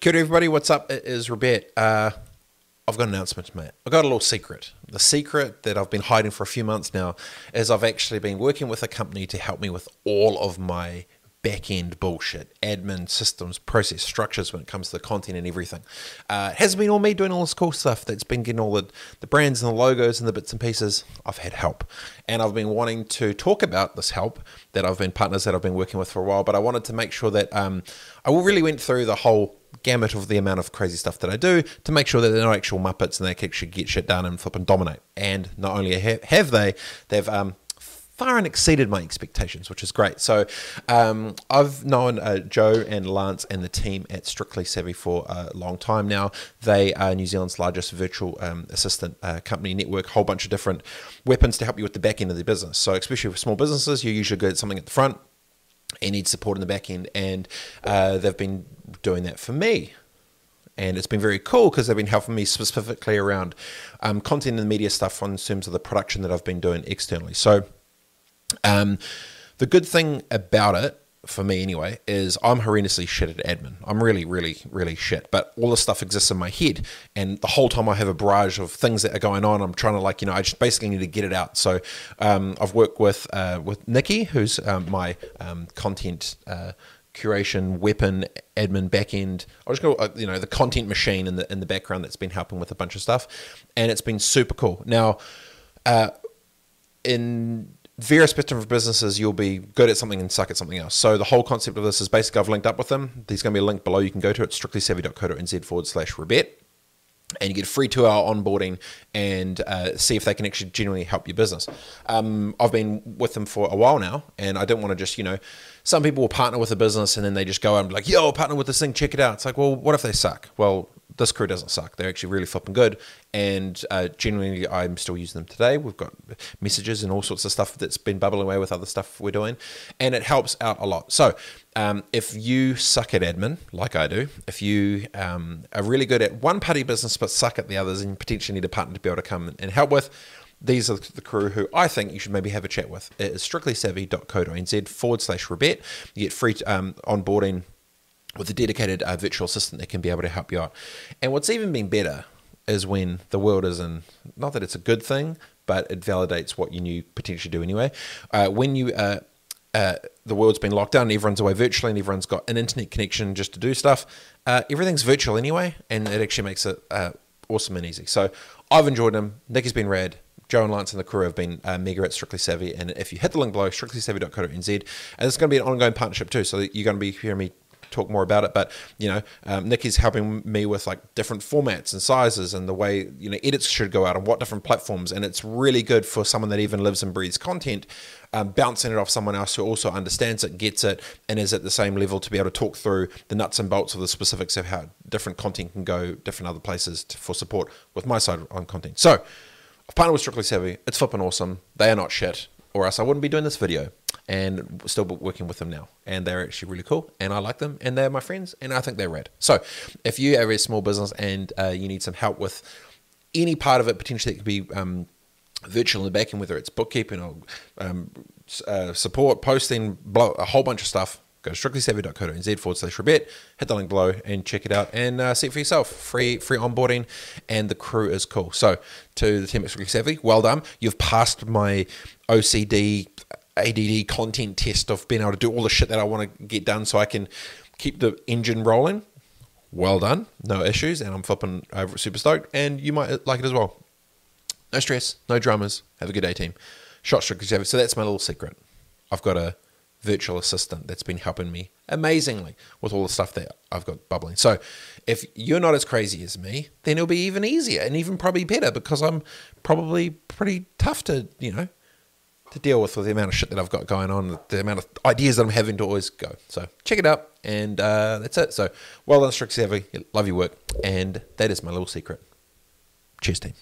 Kia everybody. What's up? It is Robert. Uh, I've got an announcement, mate. I've got a little secret. The secret that I've been hiding for a few months now is I've actually been working with a company to help me with all of my back end bullshit, admin systems, process structures when it comes to the content and everything. Uh, it hasn't been all me doing all this cool stuff that's been getting all the, the brands and the logos and the bits and pieces. I've had help. And I've been wanting to talk about this help that I've been partners that I've been working with for a while, but I wanted to make sure that um, I really went through the whole gamut of the amount of crazy stuff that I do to make sure that they're not actual muppets and they can actually get shit done and flip and dominate. And not only have, they, they've um, far and exceeded my expectations, which is great. So um, I've known uh, Joe and Lance and the team at Strictly Savvy for a long time now. They are New Zealand's largest virtual um, assistant uh, company network, whole bunch of different weapons to help you with the back end of the business. So especially for small businesses, you're usually good at something at the front and need support in the back end, and uh, they've been doing that for me and it's been very cool because they've been helping me specifically around um, content and media stuff in terms of the production that I've been doing externally. So um, the good thing about it, for me anyway, is I'm horrendously shit at admin. I'm really, really, really shit. But all this stuff exists in my head, and the whole time I have a barrage of things that are going on. I'm trying to like, you know, I just basically need to get it out. So um, I've worked with uh, with Nikki, who's um, my um, content. Uh, curation weapon admin backend i just go uh, you know the content machine in the in the background that's been helping with a bunch of stuff and it's been super cool now uh, in various spectrum of businesses, you'll be good at something and suck at something else. So the whole concept of this is basically I've linked up with them. There's going to be a link below you can go to it, strictlysavvy.co.nz forward slash Rebet. And you get a free two hour onboarding and uh, see if they can actually genuinely help your business. Um, I've been with them for a while now, and I don't want to just, you know, some people will partner with a business and then they just go out and be like, yo, partner with this thing, check it out. It's like, well, what if they suck? Well, this crew doesn't suck. They're actually really flipping good, and uh, genuinely, I'm still using them today. We've got messages and all sorts of stuff that's been bubbling away with other stuff we're doing, and it helps out a lot. So, um, if you suck at admin like I do, if you um, are really good at one part party business but suck at the others, and potentially need a partner to be able to come and help with. These are the crew who I think you should maybe have a chat with. It is strictlysavvy.co.nz forward slash rebet. You get free um, onboarding with a dedicated uh, virtual assistant that can be able to help you out. And what's even been better is when the world is in, not that it's a good thing, but it validates what you knew potentially do anyway. Uh, when you, uh, uh, the world's been locked down, everyone's away virtually, and everyone's got an internet connection just to do stuff. Uh, everything's virtual anyway, and it actually makes it uh, awesome and easy. So I've enjoyed them. Nick has been rad. Joe and Lance and the crew have been uh, mega at Strictly Savvy. And if you hit the link below, strictlysavvy.co.nz, and it's going to be an ongoing partnership too. So you're going to be hearing me talk more about it. But you know, um, Nikki's helping me with like different formats and sizes and the way you know edits should go out on what different platforms. And it's really good for someone that even lives and breathes content. Um, bouncing it off someone else who also understands it, gets it, and is at the same level to be able to talk through the nuts and bolts of the specifics of how different content can go different other places to, for support with my side on content. So, I've partnered with Strictly Savvy. It's flipping awesome. They are not shit, or else I wouldn't be doing this video and still working with them now. And they're actually really cool, and I like them, and they're my friends, and I think they're rad. So, if you have a small business and uh, you need some help with any part of it, potentially it could be um, virtual in the back end, whether it's bookkeeping or um, uh, support, posting, a whole bunch of stuff. Go to strictlysavvy.co.nz forward slash rebet, hit the link below and check it out and uh, see it for yourself. Free free onboarding, and the crew is cool. So, to the team at Strictly Savvy, well done. You've passed my OCD ADD content test of being able to do all the shit that I want to get done so I can keep the engine rolling. Well done, no issues, and I'm flipping over super stoked, and you might uh, like it as well. No stress, no dramas. Have a good day, team. Shot savvy. So that's my little secret. I've got a virtual assistant that's been helping me amazingly with all the stuff that I've got bubbling. So if you're not as crazy as me, then it'll be even easier and even probably better because I'm probably pretty tough to, you know, to deal with, with the amount of shit that I've got going on, the amount of ideas that I'm having to always go. So check it out, and uh, that's it. So well done, Savvy. Love your work, and that is my little secret. Cheers, team.